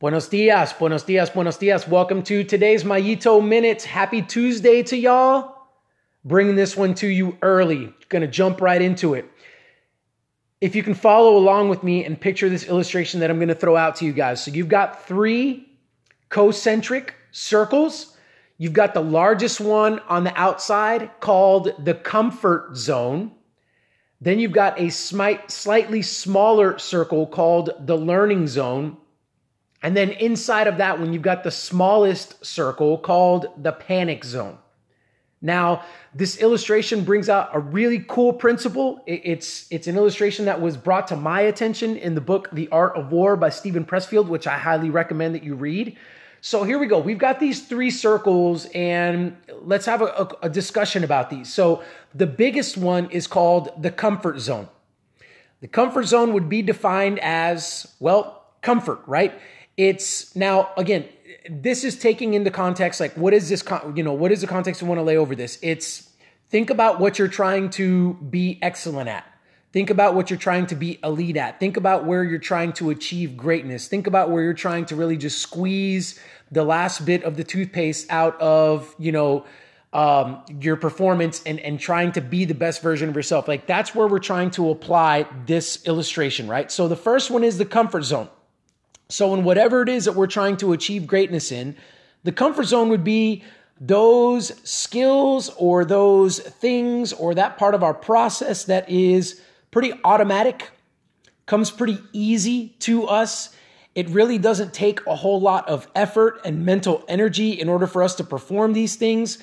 Buenos dias, buenos dias, buenos dias. Welcome to today's Mayito Minutes. Happy Tuesday to y'all. Bringing this one to you early. Gonna jump right into it. If you can follow along with me and picture this illustration that I'm gonna throw out to you guys. So you've got three concentric circles. You've got the largest one on the outside called the comfort zone. Then you've got a slightly smaller circle called the learning zone. And then inside of that one, you've got the smallest circle called the panic zone. Now, this illustration brings out a really cool principle. It's, it's an illustration that was brought to my attention in the book, The Art of War by Steven Pressfield, which I highly recommend that you read. So here we go. We've got these three circles, and let's have a, a, a discussion about these. So the biggest one is called the comfort zone. The comfort zone would be defined as, well, comfort, right? It's now, again, this is taking into context, like, what is this, you know, what is the context we want to lay over this? It's think about what you're trying to be excellent at. Think about what you're trying to be elite at. Think about where you're trying to achieve greatness. Think about where you're trying to really just squeeze the last bit of the toothpaste out of, you know, um, your performance and, and trying to be the best version of yourself. Like that's where we're trying to apply this illustration, right? So the first one is the comfort zone. So, in whatever it is that we're trying to achieve greatness in, the comfort zone would be those skills or those things or that part of our process that is pretty automatic, comes pretty easy to us. It really doesn't take a whole lot of effort and mental energy in order for us to perform these things.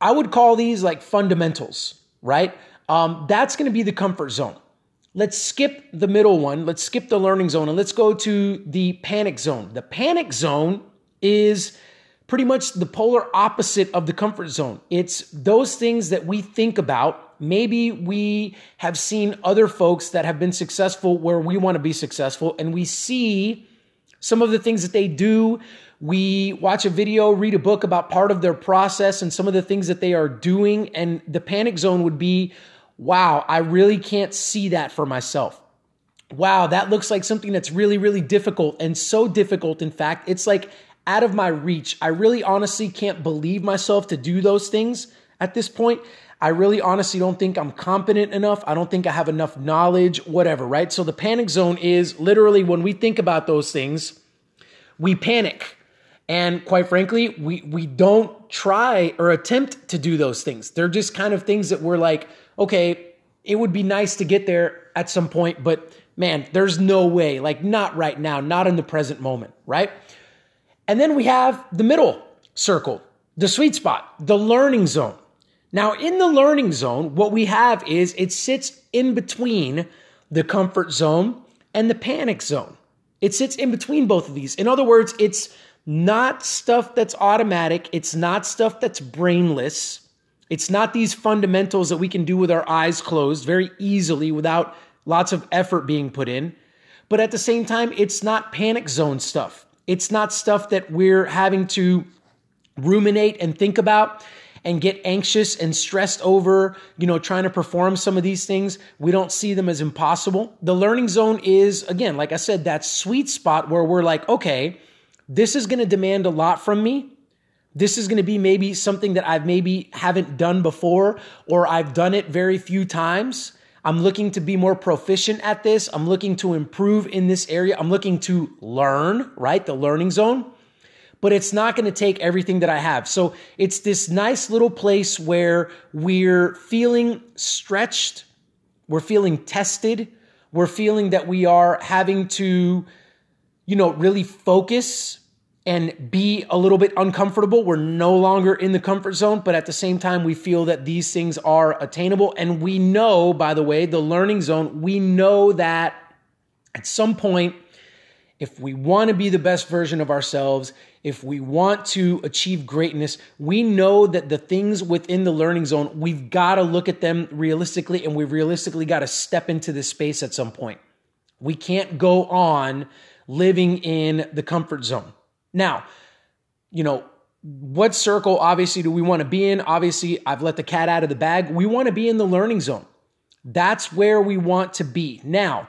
I would call these like fundamentals, right? Um, that's going to be the comfort zone. Let's skip the middle one. Let's skip the learning zone and let's go to the panic zone. The panic zone is pretty much the polar opposite of the comfort zone. It's those things that we think about. Maybe we have seen other folks that have been successful where we want to be successful, and we see some of the things that they do. We watch a video, read a book about part of their process and some of the things that they are doing. And the panic zone would be wow, I really can't see that for myself. Wow, that looks like something that's really, really difficult and so difficult. In fact, it's like out of my reach. I really honestly can't believe myself to do those things at this point. I really honestly don't think I'm competent enough. I don't think I have enough knowledge, whatever, right? So the panic zone is literally when we think about those things, we panic. And quite frankly, we we don't try or attempt to do those things. They're just kind of things that we're like, okay, it would be nice to get there at some point, but man, there's no way, like not right now, not in the present moment, right? And then we have the middle circle, the sweet spot, the learning zone. Now, in the learning zone, what we have is it sits in between the comfort zone and the panic zone. It sits in between both of these. In other words, it's not stuff that's automatic, it's not stuff that's brainless. It's not these fundamentals that we can do with our eyes closed very easily without lots of effort being put in. But at the same time, it's not panic zone stuff. It's not stuff that we're having to ruminate and think about and get anxious and stressed over, you know, trying to perform some of these things. We don't see them as impossible. The learning zone is, again, like I said, that sweet spot where we're like, okay, this is going to demand a lot from me. This is going to be maybe something that I've maybe haven't done before or I've done it very few times. I'm looking to be more proficient at this. I'm looking to improve in this area. I'm looking to learn, right? The learning zone. But it's not going to take everything that I have. So it's this nice little place where we're feeling stretched. We're feeling tested. We're feeling that we are having to, you know, really focus and be a little bit uncomfortable. We're no longer in the comfort zone, but at the same time, we feel that these things are attainable. And we know, by the way, the learning zone, we know that at some point, if we want to be the best version of ourselves, if we want to achieve greatness, we know that the things within the learning zone, we've got to look at them realistically and we've realistically got to step into this space at some point. We can't go on living in the comfort zone. Now, you know, what circle obviously do we want to be in? Obviously, I've let the cat out of the bag. We want to be in the learning zone. That's where we want to be. Now,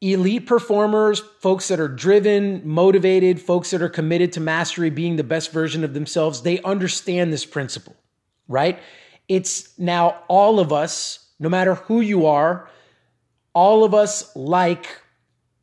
elite performers, folks that are driven, motivated, folks that are committed to mastery, being the best version of themselves, they understand this principle, right? It's now all of us, no matter who you are, all of us like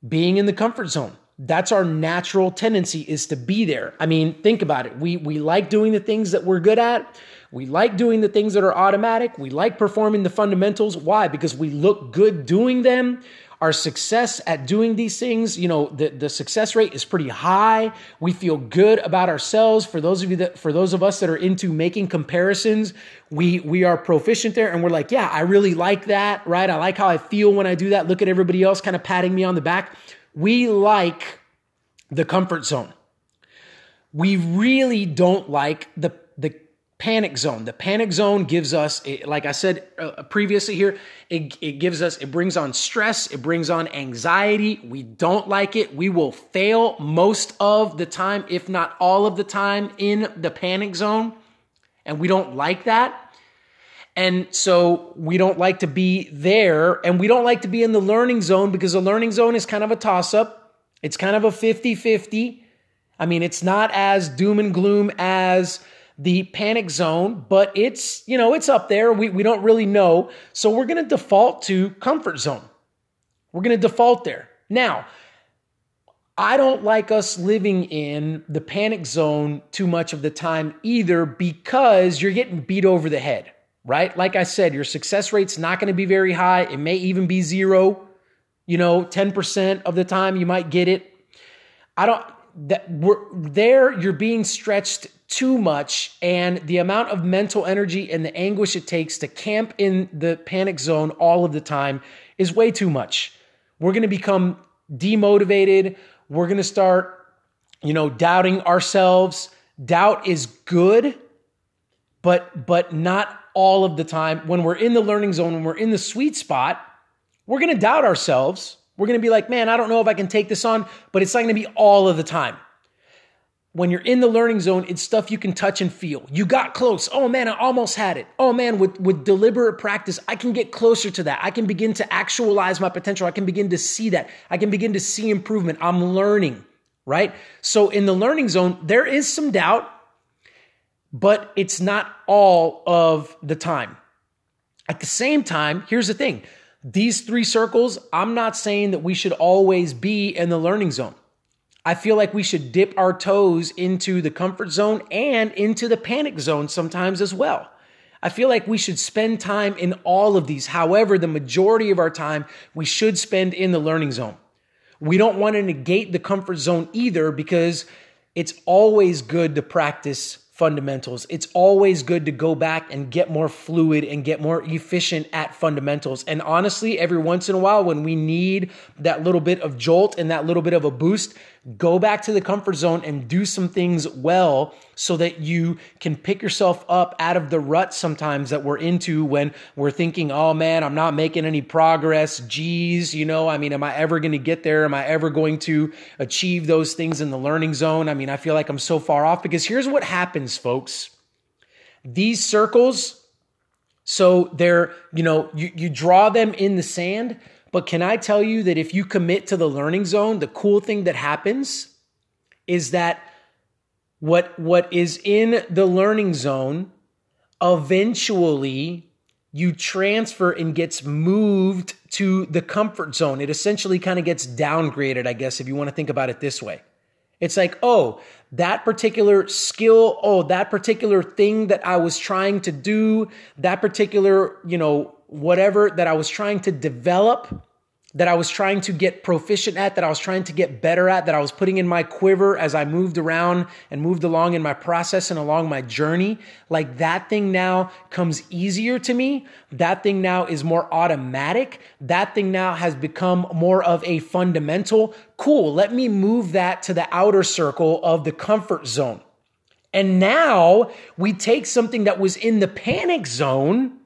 being in the comfort zone. That's our natural tendency is to be there. I mean, think about it. We we like doing the things that we're good at. We like doing the things that are automatic. We like performing the fundamentals. Why? Because we look good doing them our success at doing these things, you know, the, the success rate is pretty high. We feel good about ourselves. For those of you that, for those of us that are into making comparisons, we, we are proficient there and we're like, yeah, I really like that, right? I like how I feel when I do that. Look at everybody else kind of patting me on the back. We like the comfort zone. We really don't like the, the panic zone. The panic zone gives us, like I said uh, previously here, it, it gives us, it brings on stress, it brings on anxiety. We don't like it. We will fail most of the time, if not all of the time, in the panic zone. And we don't like that. And so we don't like to be there and we don't like to be in the learning zone because the learning zone is kind of a toss up. It's kind of a 50 50. I mean, it's not as doom and gloom as the panic zone, but it's, you know, it's up there. We, we don't really know. So we're going to default to comfort zone. We're going to default there. Now, I don't like us living in the panic zone too much of the time either because you're getting beat over the head, right? Like I said, your success rate's not going to be very high. It may even be zero. You know, 10% of the time you might get it. I don't, that we're there, you're being stretched too much and the amount of mental energy and the anguish it takes to camp in the panic zone all of the time is way too much. We're going to become demotivated. We're going to start, you know, doubting ourselves. Doubt is good, but but not all of the time. When we're in the learning zone, when we're in the sweet spot, we're going to doubt ourselves. We're going to be like, "Man, I don't know if I can take this on," but it's not going to be all of the time when you're in the learning zone, it's stuff you can touch and feel. You got close. Oh man, I almost had it. Oh man, with, with deliberate practice, I can get closer to that. I can begin to actualize my potential. I can begin to see that. I can begin to see improvement. I'm learning, right? So in the learning zone, there is some doubt, but it's not all of the time. At the same time, here's the thing. These three circles, I'm not saying that we should always be in the learning zone. I feel like we should dip our toes into the comfort zone and into the panic zone sometimes as well. I feel like we should spend time in all of these. However, the majority of our time we should spend in the learning zone. We don't want to negate the comfort zone either because it's always good to practice fundamentals. It's always good to go back and get more fluid and get more efficient at fundamentals. And honestly, every once in a while, when we need that little bit of jolt and that little bit of a boost, go back to the comfort zone and do some things well so that you can pick yourself up out of the rut sometimes that we're into when we're thinking, oh man, I'm not making any progress. Geez, you know, I mean, am I ever going to get there? Am I ever going to achieve those things in the learning zone? I mean, I feel like I'm so far off because here's what happens, folks. These circles, so they're, you know, you, you draw them in the sand but can I tell you that if you commit to the learning zone, the cool thing that happens is that what, what is in the learning zone eventually you transfer and gets moved to the comfort zone. It essentially kind of gets downgraded, I guess, if you want to think about it this way. It's like, oh, that particular skill, oh, that particular thing that I was trying to do, that particular, you know, whatever that I was trying to develop, that I was trying to get proficient at, that I was trying to get better at, that I was putting in my quiver as I moved around and moved along in my process and along my journey. Like that thing now comes easier to me. That thing now is more automatic. That thing now has become more of a fundamental. Cool. Let me move that to the outer circle of the comfort zone. And now we take something that was in the panic zone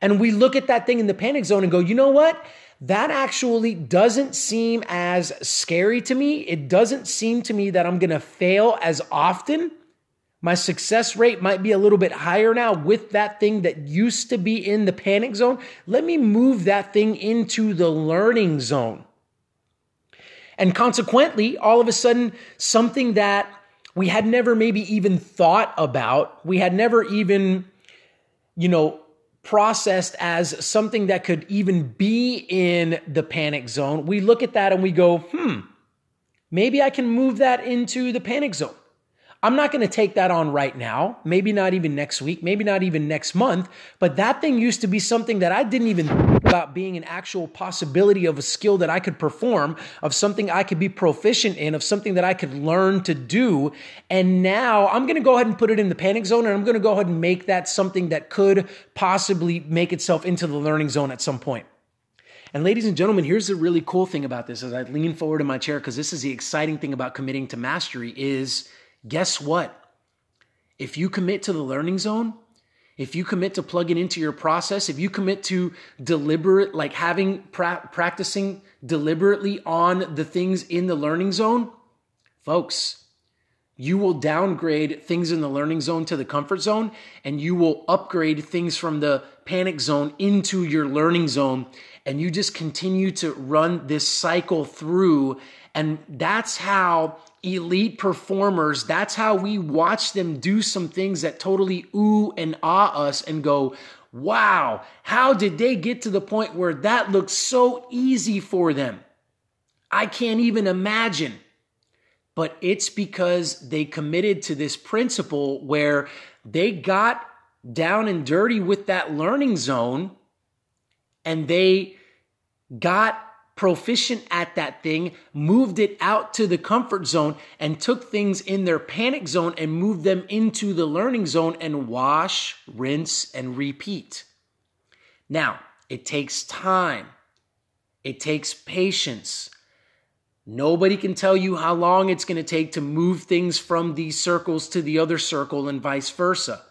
and we look at that thing in the panic zone and go, you know what? That actually doesn't seem as scary to me. It doesn't seem to me that I'm going to fail as often. My success rate might be a little bit higher now with that thing that used to be in the panic zone. Let me move that thing into the learning zone. And consequently, all of a sudden, something that we had never maybe even thought about, we had never even, you know, processed as something that could even be in the panic zone, we look at that and we go, hmm, maybe I can move that into the panic zone. I'm not going to take that on right now, maybe not even next week, maybe not even next month, but that thing used to be something that I didn't even think about being an actual possibility of a skill that I could perform, of something I could be proficient in, of something that I could learn to do. And now I'm going to go ahead and put it in the panic zone and I'm going to go ahead and make that something that could possibly make itself into the learning zone at some point. And ladies and gentlemen, here's the really cool thing about this as I lean forward in my chair because this is the exciting thing about committing to mastery is guess what? If you commit to the learning zone, if you commit to plugging into your process, if you commit to deliberate, like having pra- practicing deliberately on the things in the learning zone, folks, you will downgrade things in the learning zone to the comfort zone and you will upgrade things from the panic zone into your learning zone. And you just continue to run this cycle through. And that's how elite performers, that's how we watch them do some things that totally ooh and ah us and go, wow, how did they get to the point where that looks so easy for them? I can't even imagine. But it's because they committed to this principle where they got down and dirty with that learning zone and they got proficient at that thing, moved it out to the comfort zone, and took things in their panic zone and moved them into the learning zone and wash, rinse, and repeat. Now, it takes time, it takes patience. Nobody can tell you how long it's going to take to move things from these circles to the other circle and vice versa.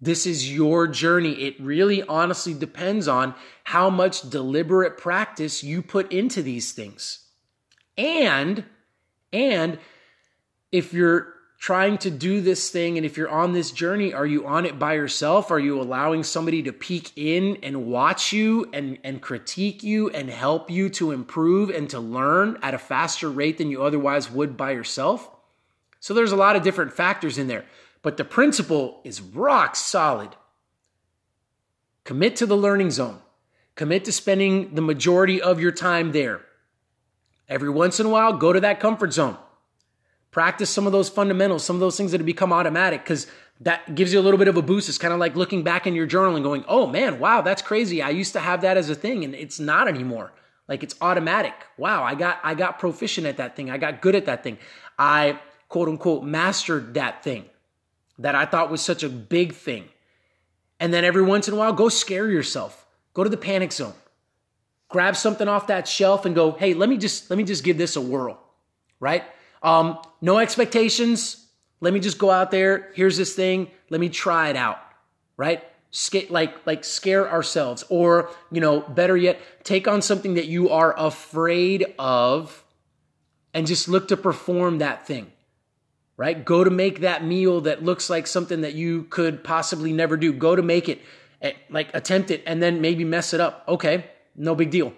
This is your journey. It really honestly depends on how much deliberate practice you put into these things. And, and if you're trying to do this thing and if you're on this journey, are you on it by yourself? Are you allowing somebody to peek in and watch you and, and critique you and help you to improve and to learn at a faster rate than you otherwise would by yourself? So there's a lot of different factors in there but the principle is rock solid. Commit to the learning zone. Commit to spending the majority of your time there. Every once in a while, go to that comfort zone. Practice some of those fundamentals, some of those things that have become automatic, because that gives you a little bit of a boost. It's kind of like looking back in your journal and going, oh man, wow, that's crazy. I used to have that as a thing and it's not anymore. Like it's automatic. Wow, I got I got proficient at that thing. I got good at that thing. I quote unquote mastered that thing that I thought was such a big thing. And then every once in a while, go scare yourself. Go to the panic zone. Grab something off that shelf and go, hey, let me just let me just give this a whirl. Right? Um, no expectations. Let me just go out there. Here's this thing. Let me try it out. Right? Sca- like like scare ourselves or you know better yet take on something that you are afraid of and just look to perform that thing right? Go to make that meal that looks like something that you could possibly never do. Go to make it, eh, like attempt it, and then maybe mess it up. Okay, no big deal,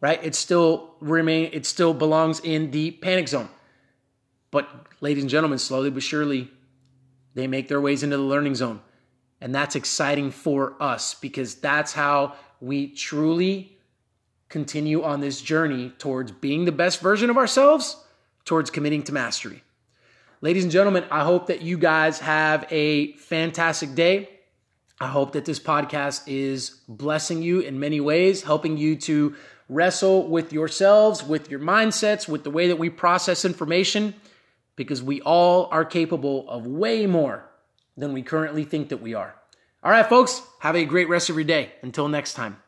right? It still remain. It still belongs in the panic zone. But ladies and gentlemen, slowly but surely, they make their ways into the learning zone, and that's exciting for us because that's how we truly continue on this journey towards being the best version of ourselves, towards committing to mastery. Ladies and gentlemen, I hope that you guys have a fantastic day. I hope that this podcast is blessing you in many ways, helping you to wrestle with yourselves, with your mindsets, with the way that we process information, because we all are capable of way more than we currently think that we are. All right, folks, have a great rest of your day. Until next time.